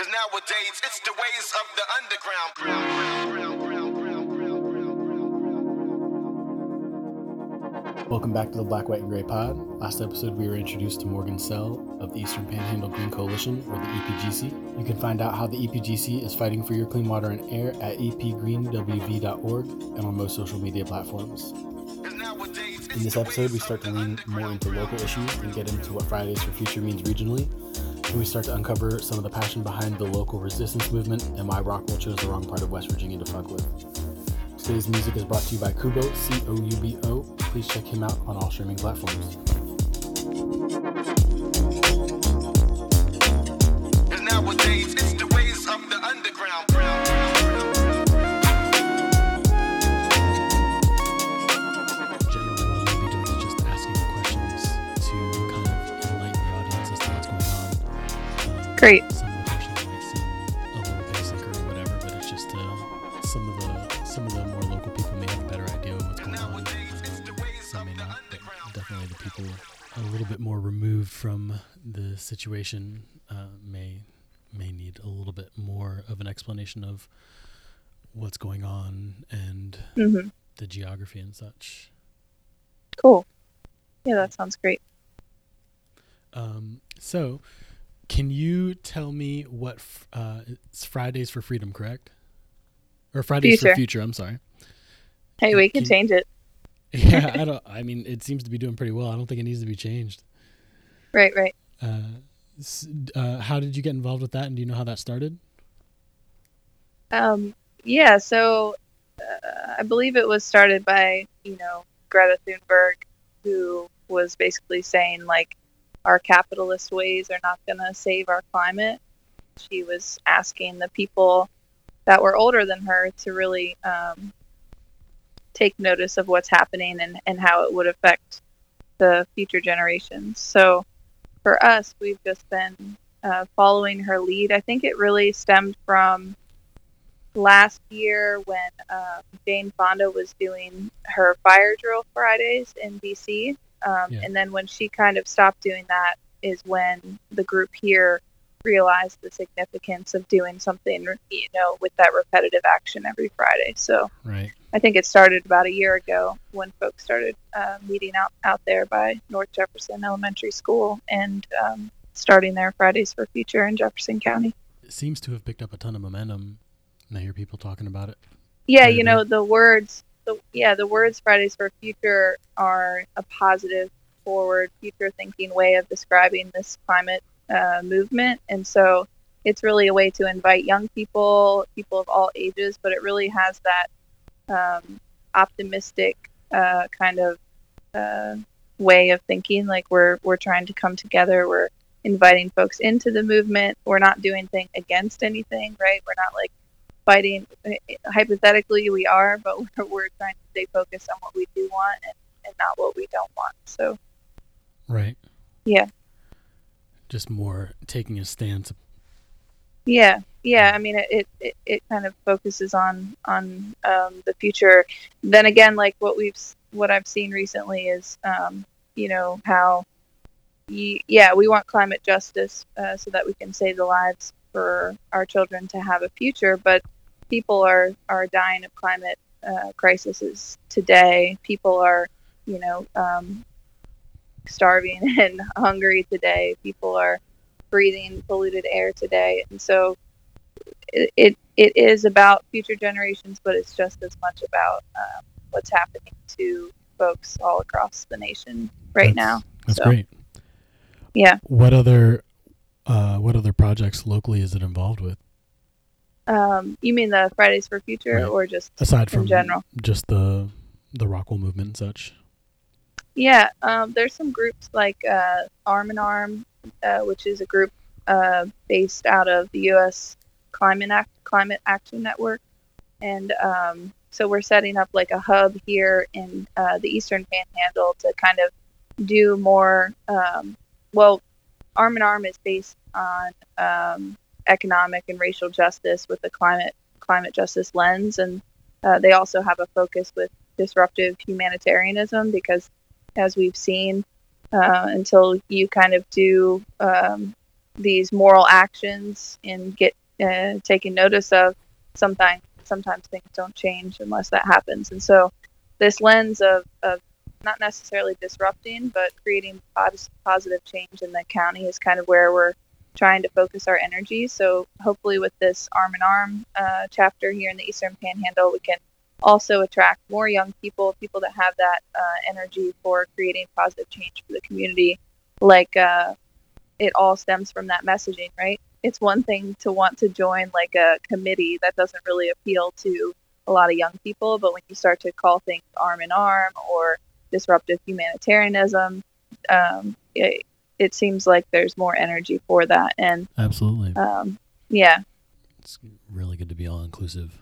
Cause nowadays it's the ways of the underground. Welcome back to the Black, White, and Gray Pod. Last episode, we were introduced to Morgan Sell of the Eastern Panhandle Green Coalition, or the EPGC. You can find out how the EPGC is fighting for your clean water and air at epgreenwv.org and on most social media platforms. In this episode, we start to lean more into local issues and get into what Fridays for Future means regionally we start to uncover some of the passion behind the local resistance movement and why Rockwool chose the wrong part of West Virginia to fuck with. Today's music is brought to you by Coubo, C O U B O. Please check him out on all streaming platforms. nowadays it's the ways of the underground. People may have a better idea of what's going on. Some may not be a good idea. Definitely the people a little bit more removed from the situation uh, may may need a little bit more of an explanation of what's going on and mm-hmm. the geography and such. Cool. Yeah, that sounds great. Um, so, can you tell me what f- uh, it's Fridays for Freedom, correct? Or Fridays future. for Future? I'm sorry. Hey, we can, can change it. Yeah, I don't. I mean, it seems to be doing pretty well. I don't think it needs to be changed. Right, right. Uh, uh, how did you get involved with that, and do you know how that started? Um, yeah, so uh, I believe it was started by you know Greta Thunberg, who was basically saying like our capitalist ways are not going to save our climate. She was asking the people that were older than her to really um, take notice of what's happening and, and how it would affect the future generations. So for us, we've just been uh, following her lead. I think it really stemmed from last year when um, Jane Fonda was doing her fire drill Fridays in DC. Um, yeah. And then when she kind of stopped doing that, is when the group here realized the significance of doing something, you know, with that repetitive action every Friday. So right. I think it started about a year ago when folks started uh, meeting out out there by North Jefferson Elementary School and um, starting their Fridays for Future in Jefferson County. It seems to have picked up a ton of momentum. And I hear people talking about it. Yeah, you know, the words the yeah the words Fridays for Future are a positive, forward, future thinking way of describing this climate uh, movement, and so it's really a way to invite young people, people of all ages, but it really has that um, optimistic uh, kind of uh, way of thinking. Like we're we're trying to come together. We're inviting folks into the movement. We're not doing thing against anything, right? We're not like fighting. Hypothetically, we are, but we're, we're trying to stay focused on what we do want and, and not what we don't want. So, right. Yeah. Just more taking a stance. Yeah, yeah. I mean, it, it, it kind of focuses on on um, the future. Then again, like what we've what I've seen recently is, um, you know, how, yeah, we want climate justice uh, so that we can save the lives for our children to have a future, but people are are dying of climate uh, crises today. People are, you know, um, starving and hungry today. People are breathing polluted air today, and so it it, it is about future generations, but it's just as much about um, what's happening to folks all across the nation right that's, now. That's so, great. Yeah. What other uh, what other projects locally is it involved with? Um, you mean the Fridays for Future, right. or just aside from general, just the the Rockwool movement and such? Yeah, um, there's some groups like uh, Arm in Arm, uh, which is a group uh, based out of the U.S. Climate Act, Climate Action Network, and um, so we're setting up like a hub here in uh, the Eastern Panhandle to kind of do more. Um, well, Arm in Arm is based on um, economic and racial justice with the climate climate justice lens, and uh, they also have a focus with disruptive humanitarianism because, as we've seen, uh, until you kind of do um, these moral actions and get uh, taken notice of, sometimes sometimes things don't change unless that happens. And so, this lens of, of not necessarily disrupting, but creating positive change in the county is kind of where we're trying to focus our energy. So hopefully, with this arm in arm uh, chapter here in the Eastern Panhandle, we can also attract more young people, people that have that uh, energy for creating positive change for the community. Like uh, it all stems from that messaging, right? It's one thing to want to join like a committee that doesn't really appeal to a lot of young people, but when you start to call things arm in arm or disruptive humanitarianism, um, it, it seems like there's more energy for that. And absolutely, um, yeah, it's really good to be all inclusive.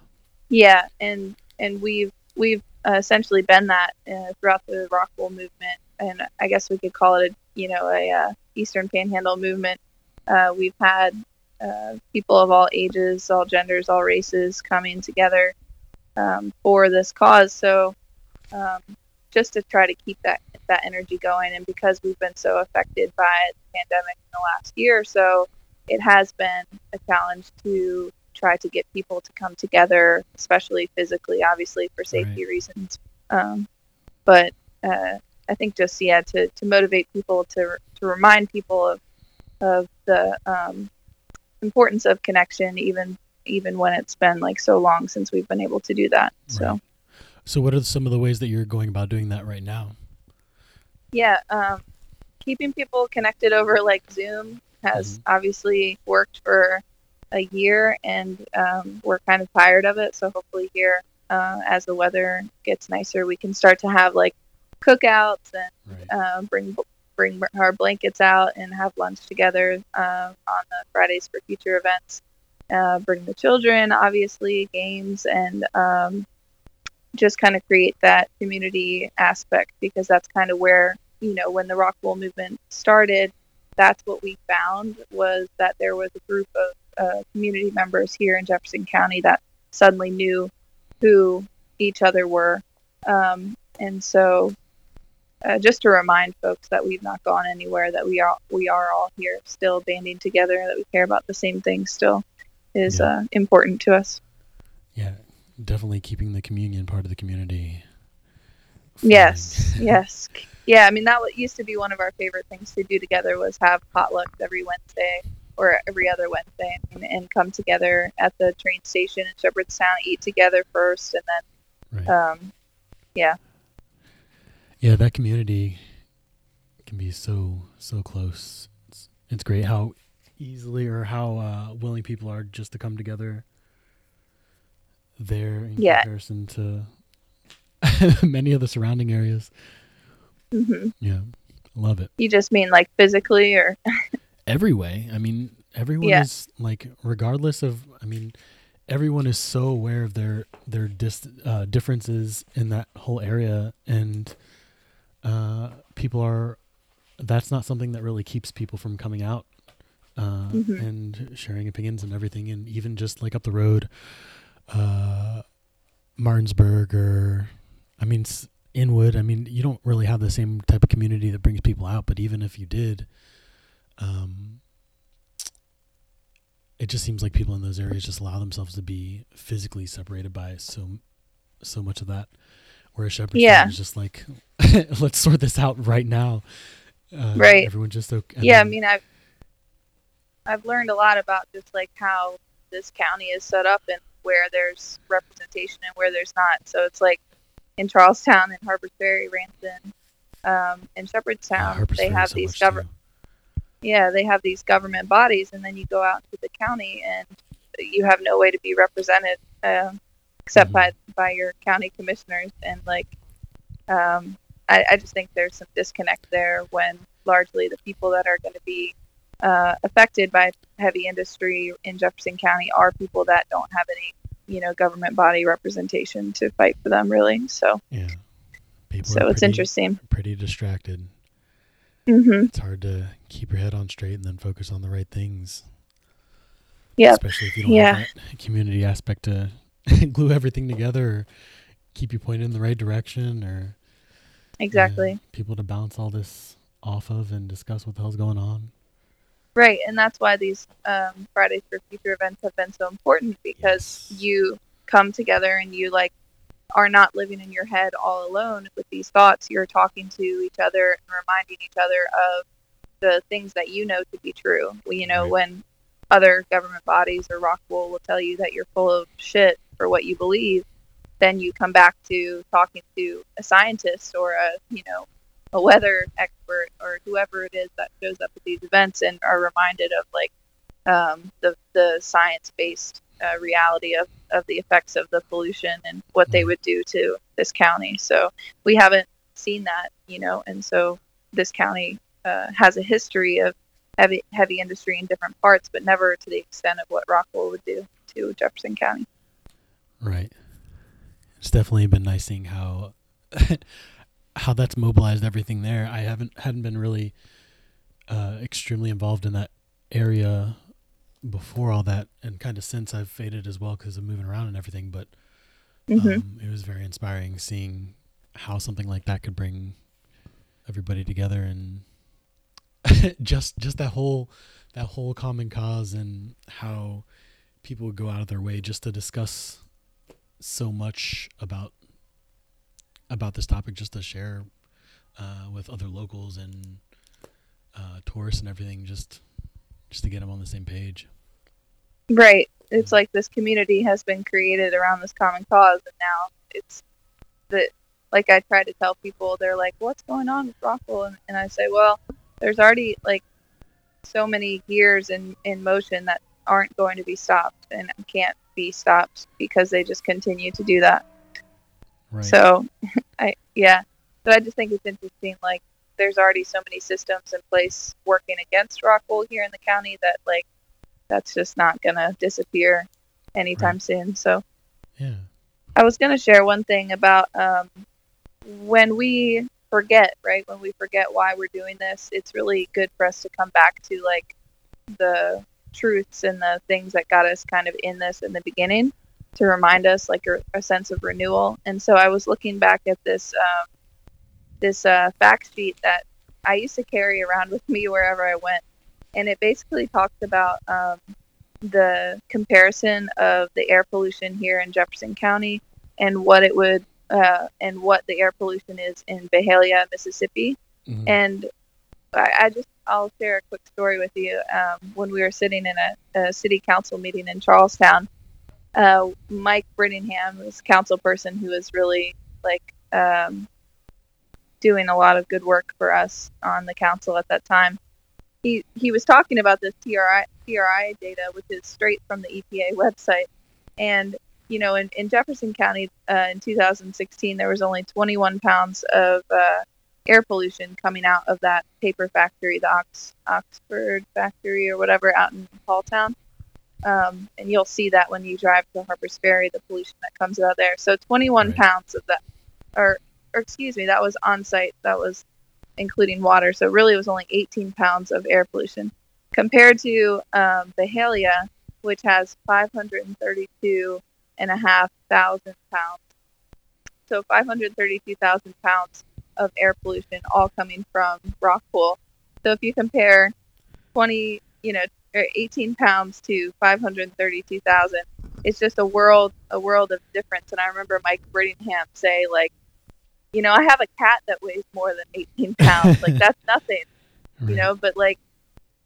Yeah, and and we've we've uh, essentially been that uh, throughout the Rockwool movement, and I guess we could call it a you know a uh, Eastern Panhandle movement. Uh, we've had uh, people of all ages, all genders, all races coming together um, for this cause. So um, just to try to keep that that energy going, and because we've been so affected by the pandemic in the last year or so, it has been a challenge to try to get people to come together, especially physically, obviously for safety right. reasons. Um, but uh, I think just yeah, to, to motivate people to to remind people of of the um, importance of connection, even even when it's been like so long since we've been able to do that. Right. So, so what are some of the ways that you're going about doing that right now? Yeah, um, keeping people connected over like Zoom has mm-hmm. obviously worked for a year, and um, we're kind of tired of it. So hopefully here, uh, as the weather gets nicer, we can start to have like cookouts and right. uh, bring bring our blankets out and have lunch together uh, on the Fridays for future events. Uh, bring the children, obviously, games, and um, just kind of create that community aspect because that's kind of where you know when the Rockwool movement started. That's what we found was that there was a group of uh, community members here in Jefferson County that suddenly knew who each other were. Um, and so, uh, just to remind folks that we've not gone anywhere, that we are we are all here, still banding together, that we care about the same things, still is yeah. uh, important to us. Yeah, definitely keeping the communion part of the community. Yes, yes, yeah. I mean, that used to be one of our favorite things to do together was have potlucks every Wednesday or every other Wednesday and, and come together at the train station in Shepherdstown, eat together first, and then, right. um, yeah. Yeah, that community can be so so close. It's, it's great how easily or how uh, willing people are just to come together there in yeah. comparison to many of the surrounding areas. Mm-hmm. Yeah, love it. You just mean like physically, or every way. I mean, everyone yeah. is like, regardless of, I mean, everyone is so aware of their their dis, uh, differences in that whole area, and uh, people are. That's not something that really keeps people from coming out uh, mm-hmm. and sharing opinions and everything. And even just like up the road, uh, Martinsburg or, I mean, Inwood. I mean, you don't really have the same type of community that brings people out, but even if you did, um, it just seems like people in those areas just allow themselves to be physically separated by so so much of that. Whereas Shepherd's yeah. is just like, let's sort this out right now. Uh, right. Everyone just okay. Yeah, I mean, I've I've learned a lot about just like how this county is set up and where there's representation and where there's not. So it's like in Charlestown and Harpers Ferry, Ranson, um, and Shepherdstown, yeah, they have so these government yeah, they have these government bodies, and then you go out to the county and you have no way to be represented uh, except mm-hmm. by by your county commissioners. And like, um, I, I just think there's some disconnect there when largely the people that are going to be uh, affected by heavy industry in Jefferson County are people that don't have any, you know, government body representation to fight for them, really. So yeah, people so it's interesting. Pretty distracted. Mm-hmm. It's hard to keep your head on straight and then focus on the right things. Yeah. Especially if you don't yeah. have that community aspect to glue everything together or keep you pointed in the right direction or exactly people to bounce all this off of and discuss what the hell's going on. Right, and that's why these um, Fridays for Future events have been so important because Yes. you come together and you like are not living in your head all alone with these thoughts. You're talking to each other and reminding each other of the things that you know to be true. Well, You know, Right. when other government bodies or Rockwool will tell you that you're full of shit for what you believe, then you come back to talking to a scientist or a you know a weather expert or whoever it is that shows up at these events and are reminded of like um, the the science based uh, reality of, of the effects of the pollution and what they Mhm. would do to this county. So we haven't seen that, you know, and so this county uh, has a history of heavy heavy industry in different parts, but never to the extent of what Rockwool would do to Jefferson County. Right. It's definitely been nice seeing how how that's mobilized everything there. I haven't hadn't been really uh, extremely involved in that area before all that, and kind of since I've faded as well because of moving around and everything. But hmm um, it was very inspiring seeing how something like that could bring everybody together and just just that whole that whole common cause and how people would go out of their way just to discuss so much about about this topic just to share uh, with other locals and uh, tourists and everything just just to get them on the same page Right. It's like this community has been created around this common cause, and now it's that. Like I try to tell people, they're like, "What's going on with Rockwool?" And, and I say, "Well, there's already like so many gears in in motion that aren't going to be stopped and can't be stopped because they just continue to do that." Right So, I yeah. So I just think it's interesting. Like, there's already so many systems in place working against Rockwool here in the county that like that's just not gonna disappear anytime soon. So yeah I was gonna share one thing about um, when we forget, right? When we forget why we're doing this, it's really good for us to come back to like the truths and the things that got us kind of in this in the beginning to remind us like a, a sense of renewal. And so I was looking back at this um, this uh, fact sheet that I used to carry around with me wherever I went, and it basically talked about um, the comparison of the air pollution here in Jefferson County and what it would uh, and what the air pollution is in Byhalia, Mississippi. Mhm. And I, I just I'll share a quick story with you. Um, when we were sitting in a, a city council meeting in Charlestown, uh, Mike Brittingham a council person who was really like um, doing a lot of good work for us on the council at that time. He he was talking about this TRI TRI data, which is straight from the EPA website, and you know, in, in Jefferson County uh, in 2016, there was only 21 pounds of uh, air pollution coming out of that paper factory, the Ox, Oxford factory or whatever, out in Halltown. Um, and you'll see that when you drive to Harper's Ferry, the pollution that comes out there. So 21 Right. pounds of that, or, or excuse me, that was on site. That was including water. So really, it was only 18 pounds of air pollution compared to um, Byhalia, which has 532 and a half thousand pounds. So 532,000 pounds of air pollution, all coming from Rockwool. So if you compare 20, you know, or 18 pounds to 532,000, it's just a world, a world of difference. And I remember Mike Brittingham say, like, you know, I have a cat that weighs more than 18 pounds. like that's nothing you know but like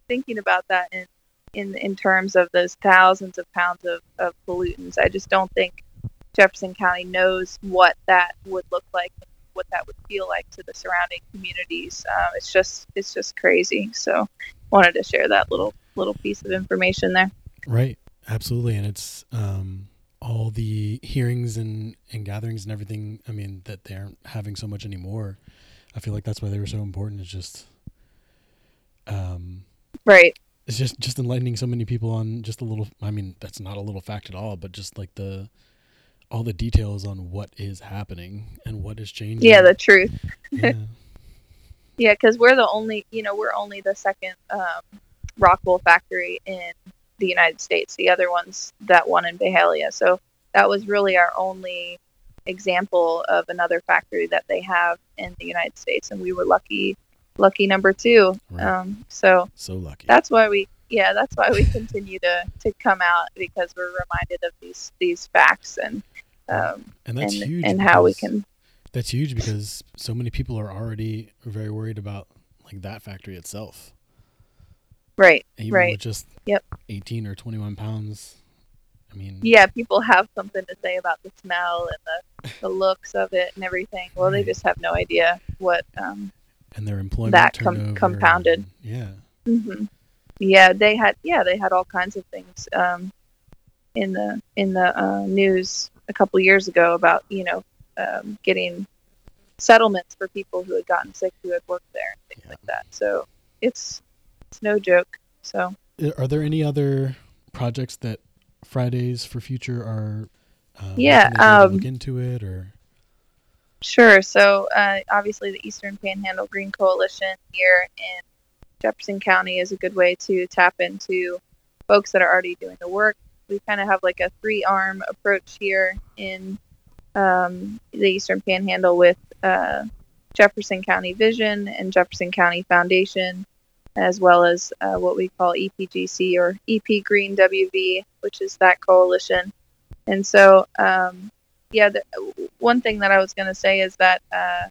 thinking about that in in in terms of those thousands of pounds of, of pollutants i just don't think jefferson county knows what that would look like what that would feel like to the surrounding communities uh, it's just it's just crazy so wanted to share that little little piece of information there Right. Absolutely. And it's um, all the hearings and, and gatherings and everything, I mean, that they aren't having so much anymore. I feel like that's why they were so important. It's just, um, right it's just, just enlightening so many people on just a little, I mean, that's not a little fact at all, but just like the, all the details on what is happening and what is changing. yeah the truth yeah. Yeah, because we're the only, you know, we're only the second um, Rockwool factory in the United States. The other one's that one in Byhalia. So that was really our only example of another factory that they have in the United States, and we were lucky lucky number two. Right. Um, so So lucky. that's why we yeah that's why we continue to to come out because we're reminded of these these facts and um, and that's and huge. and how we can That's huge because so many people are already very worried about like that factory itself. Right even Right. with just Yep. 18 or 21 pounds. I mean, yeah people have something to say about the smell and the the looks of it and everything well they just have no idea what um and their employment That com- compounded. and- yeah. hmm yeah they had yeah they had all kinds of things um in the in the uh, news a couple years ago about you know um, getting settlements for people who had gotten sick who had worked there and things Yeah. like that so it's it's no joke so Are there any other projects that Fridays for Future are? Uh, Yeah, um, look into it or Sure. So uh, obviously, the Eastern Panhandle Green Coalition here in Jefferson County is a good way to tap into folks that are already doing the work. We kind of have like a three arm approach here in um, the Eastern Panhandle with uh, Jefferson County Vision and Jefferson County Foundation, as well as uh, what we call EPGC or EP Green WV, which is that coalition. And so, um, yeah, the, one thing that I was going to say is that uh,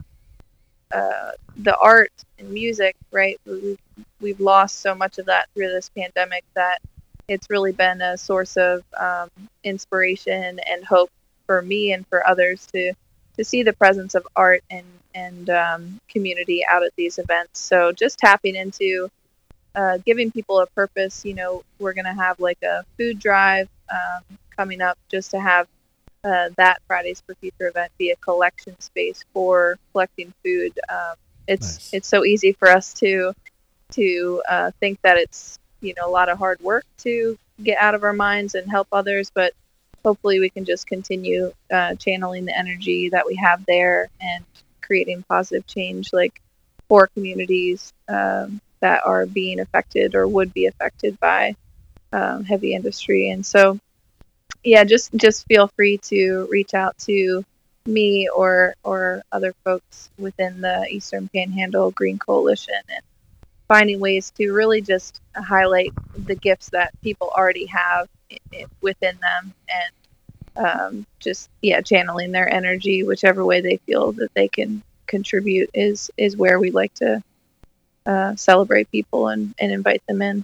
uh, the art and music, right? We've, we've lost so much of that through this pandemic that it's really been a source of um, inspiration and hope for me and for others to to see the presence of art and and um, community out at these events. So just tapping into uh, giving people a purpose. You know, we're going to have like a food drive um, coming up just to have uh, that Fridays for Future event be a collection space for collecting food. Um, it's Nice. it's so easy for us to to uh, think that it's you know a lot of hard work to get out of our minds and help others, but hopefully we can just continue uh, channeling the energy that we have there and creating positive change, like for communities um, that are being affected or would be affected by um, heavy industry. And so, yeah, just just feel free to reach out to me or or other folks within the Eastern Panhandle Green Coalition and finding ways to really just highlight the gifts that people already have within them and um, just yeah channeling their energy whichever way they feel that they can contribute is is where we like to uh, celebrate people and, and invite them in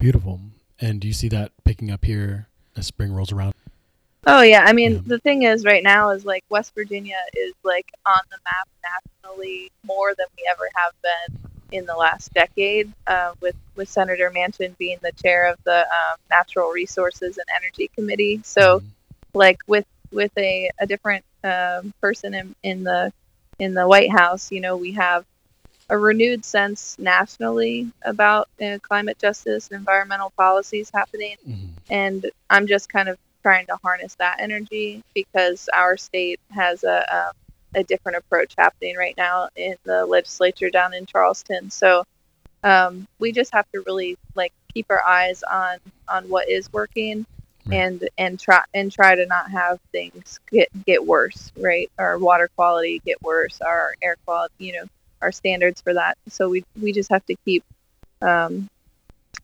beautiful. And do you see that picking up here as spring rolls around? Oh yeah, I mean Yeah. the thing is right now is like West Virginia is like on the map nationally more than we ever have been in the last decade. Uh, with with Senator Manchin being the chair of the um, Natural Resources and Energy Committee, so Mhm. like with with a, a different um, person in, in the in the White House, you know, we have a renewed sense nationally about uh, climate justice and environmental policies happening Mhm. and I'm just kind of trying to harness that energy because our state has a um, a different approach happening right now in the legislature down in Charleston. So um, we just have to really like keep our eyes on on what is working Right. and and try and try to not have things get get worse, right? Our water quality get worse, our air quality, you know, our standards for that. So we we just have to keep um,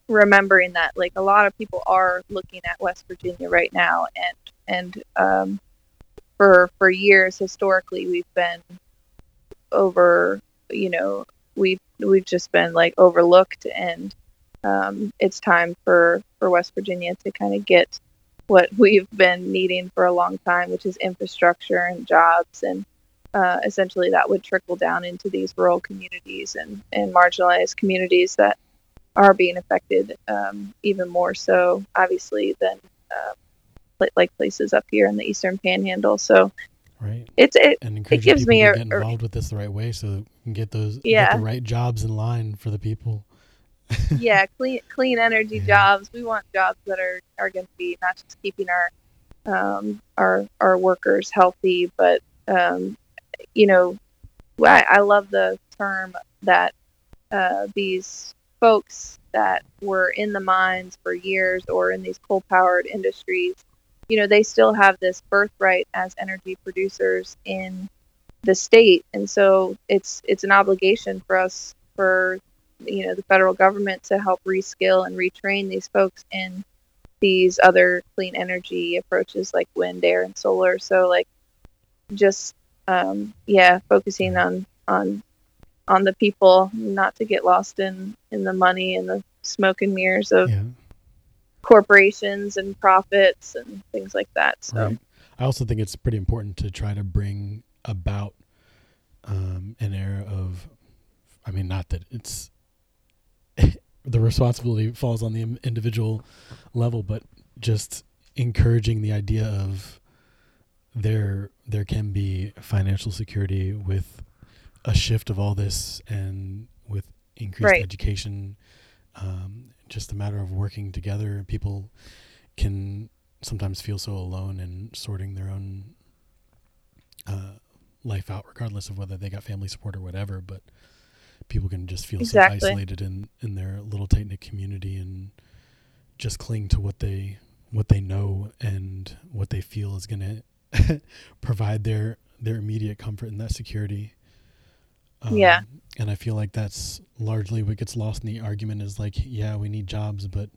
remembering that like a lot of people are looking at West Virginia right now and and um, for for years historically we've been over you know we've we've just been like overlooked and um, it's time for for West Virginia to kind of get what we've been needing for a long time which is infrastructure and jobs and uh, essentially that would trickle down into these rural communities and, and marginalized communities that are being affected um, even more so, obviously, than pla- like places up here in the Eastern Panhandle. So Right. it's it, And encourage gives me to a- get a- involved with this the right way so can get those get Yeah. the right jobs in line for the people. yeah, clean clean energy Yeah. jobs. We want jobs that are, are going to be not just keeping our um, our our workers healthy, but um, you know, I, I love the term that uh, these folks that were in the mines for years or in these coal powered industries, you know, they still have this birthright as energy producers in the state, and so it's it's an obligation for us for you know the federal government to help reskill and retrain these folks in these other clean energy approaches like wind, air, and solar. So like just um, yeah, focusing on on on the people, not to get lost in in the money and the smoke and mirrors of Yeah. Corporations and profits and things like that. So Right. I also think it's pretty important to try to bring about um, an era of, I mean, not that it's the responsibility falls on the individual level, but just encouraging the idea of there there can be financial security with a shift of all this and with increased Right. education um, just a matter of working together people can sometimes feel so alone in sorting their own uh, life out regardless of whether they got family support or whatever but people can just feel Exactly. so isolated in in their little tight knit community and just cling to what they what they know and what they feel is going to provide their their immediate comfort and that security. Um, Yeah. and I feel like that's largely what gets lost in the argument is like, yeah, we need jobs, but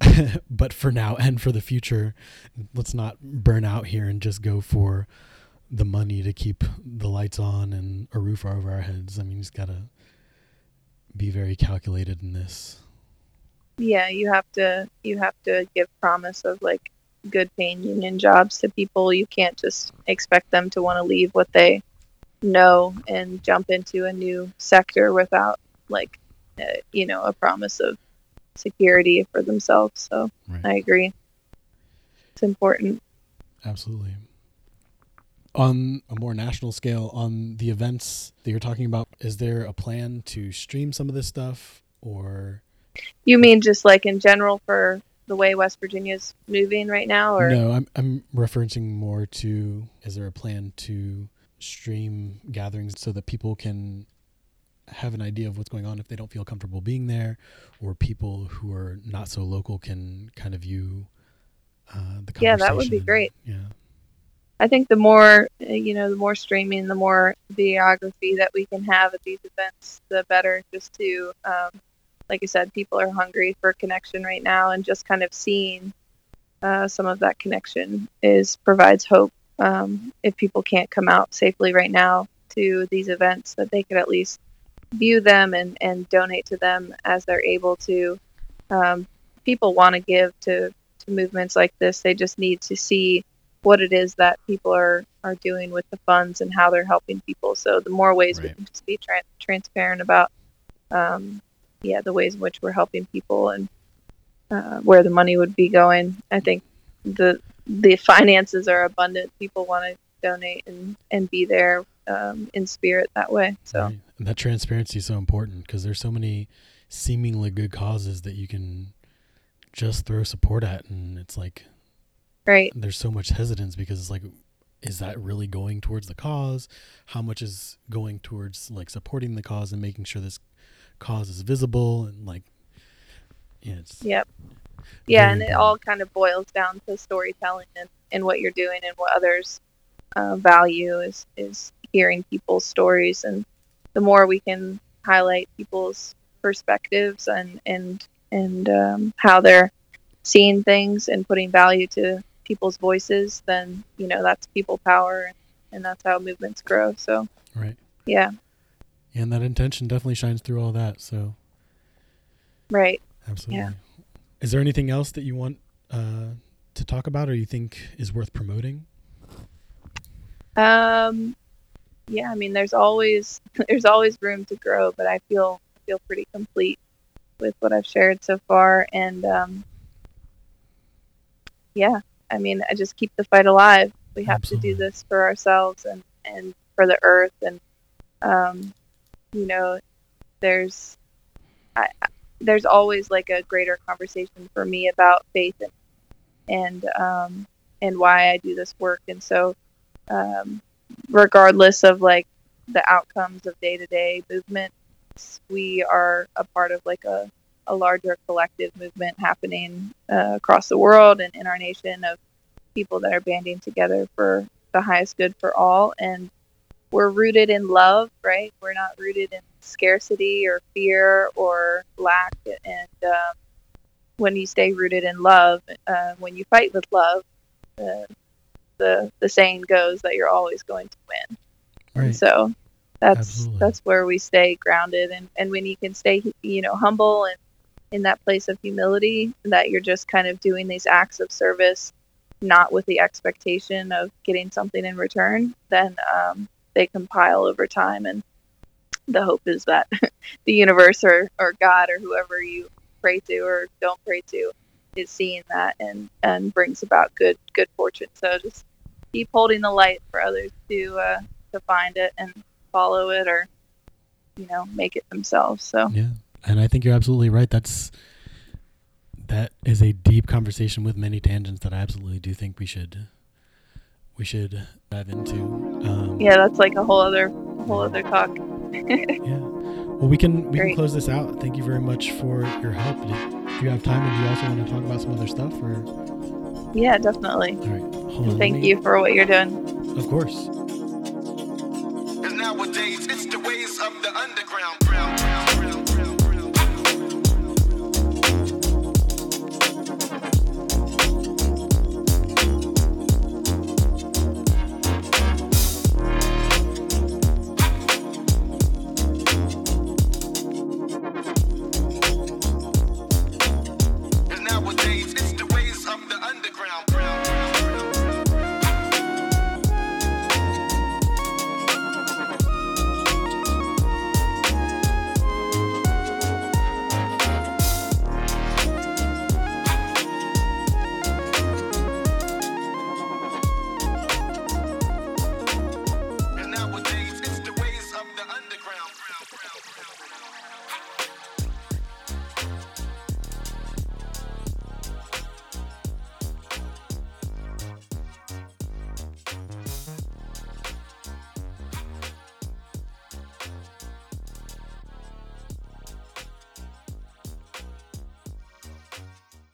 but for now and for the future, let's not burn out here and just go for the money to keep the lights on and a roof over our heads. I mean, you just gotta be very calculated in this. yeah, you have to you have to give promise of like good paying union jobs to people. You can't just expect them to want to leave what they know and jump into a new sector without like uh, you know a promise of security for themselves. So Right. I agree. It's important. Absolutely. On a more national scale, on the events that you're talking about, is there a plan to stream some of this stuff or You mean just like in general for the way West Virginia's moving right now, or no? I'm I'm referencing more to is there a plan to stream gatherings so that people can have an idea of what's going on if they don't feel comfortable being there, or people who are not so local can kind of view uh, the Yeah, that would be great. Yeah, I think the more uh, you know, the more streaming, the more videography that we can have at these events, the better. Just to, um, like I said, people are hungry for connection right now, and just kind of seeing uh, some of that connection is provides hope. Um, if people can't come out safely right now to these events, that they could at least view them and and donate to them as they're able to. Um, people want to give to to movements like this. They just need to see what it is that people are are doing with the funds and how they're helping people. So the more ways we can just be tran transparent about, um, yeah, the ways in which we're helping people and uh, where the money would be going. I think the the finances are abundant. People want to donate and and be there um, in spirit that way. So Right. And that transparency is so important because there's so many seemingly good causes that you can just throw support at, and it's like right, there's so much hesitance because it's like, is that really going towards the cause? How much is going towards like supporting the cause and making sure this cause is visible and like, yeah, it's Yep. Yeah, and it all kind of boils down to storytelling and, and what you're doing and what others uh, value is is hearing people's stories and the more we can highlight people's perspectives and and and um, how they're seeing things and putting value to people's voices then you know that's people power and that's how movements grow so right. yeah And that intention definitely shines through all that. So right absolutely. Is there anything else that you want uh, to talk about or you think is worth promoting? Um, yeah, I mean, there's always there's always room to grow, but I feel feel pretty complete with what I've shared so far, and um, yeah, I mean, I just keep the fight alive. We have to do this for ourselves and and for the earth, and um, you know, there's I- there's always like a greater conversation for me about faith and and um, and why I do this work, and so um, regardless of like the outcomes of day to day movements, we are a part of like a, a larger collective movement happening uh, across the world and in our nation of people that are banding together for the highest good for all. And we're rooted in love, right? We're not rooted in scarcity or fear or lack. And um, when you stay rooted in love, uh, when you fight with love, uh, the the saying goes that you're always going to win. Right. And so that's Absolutely. that's where we stay grounded, and and when you can stay, you know, humble and in that place of humility, that you're just kind of doing these acts of service, not with the expectation of getting something in return, then um, they compile over time, and the hope is that the universe or, or God or whoever you pray to or don't pray to is seeing that and and brings about good good fortune. So just keep holding the light for others to uh, to find it and follow it or you know make it themselves. So Yeah. And I think you're absolutely right. That's that is a deep conversation with many tangents that I absolutely do think we should we should dive into. Um, yeah, that's like a whole other whole other talk. yeah. Well, we can we Great. can close this out. Thank you very much for your help. Do you have time, and do you also want to talk about some other stuff? Or yeah, definitely. All right. Hold and on, thank me... you for what you're doing. Of course. Nowadays it's the ways of the underground.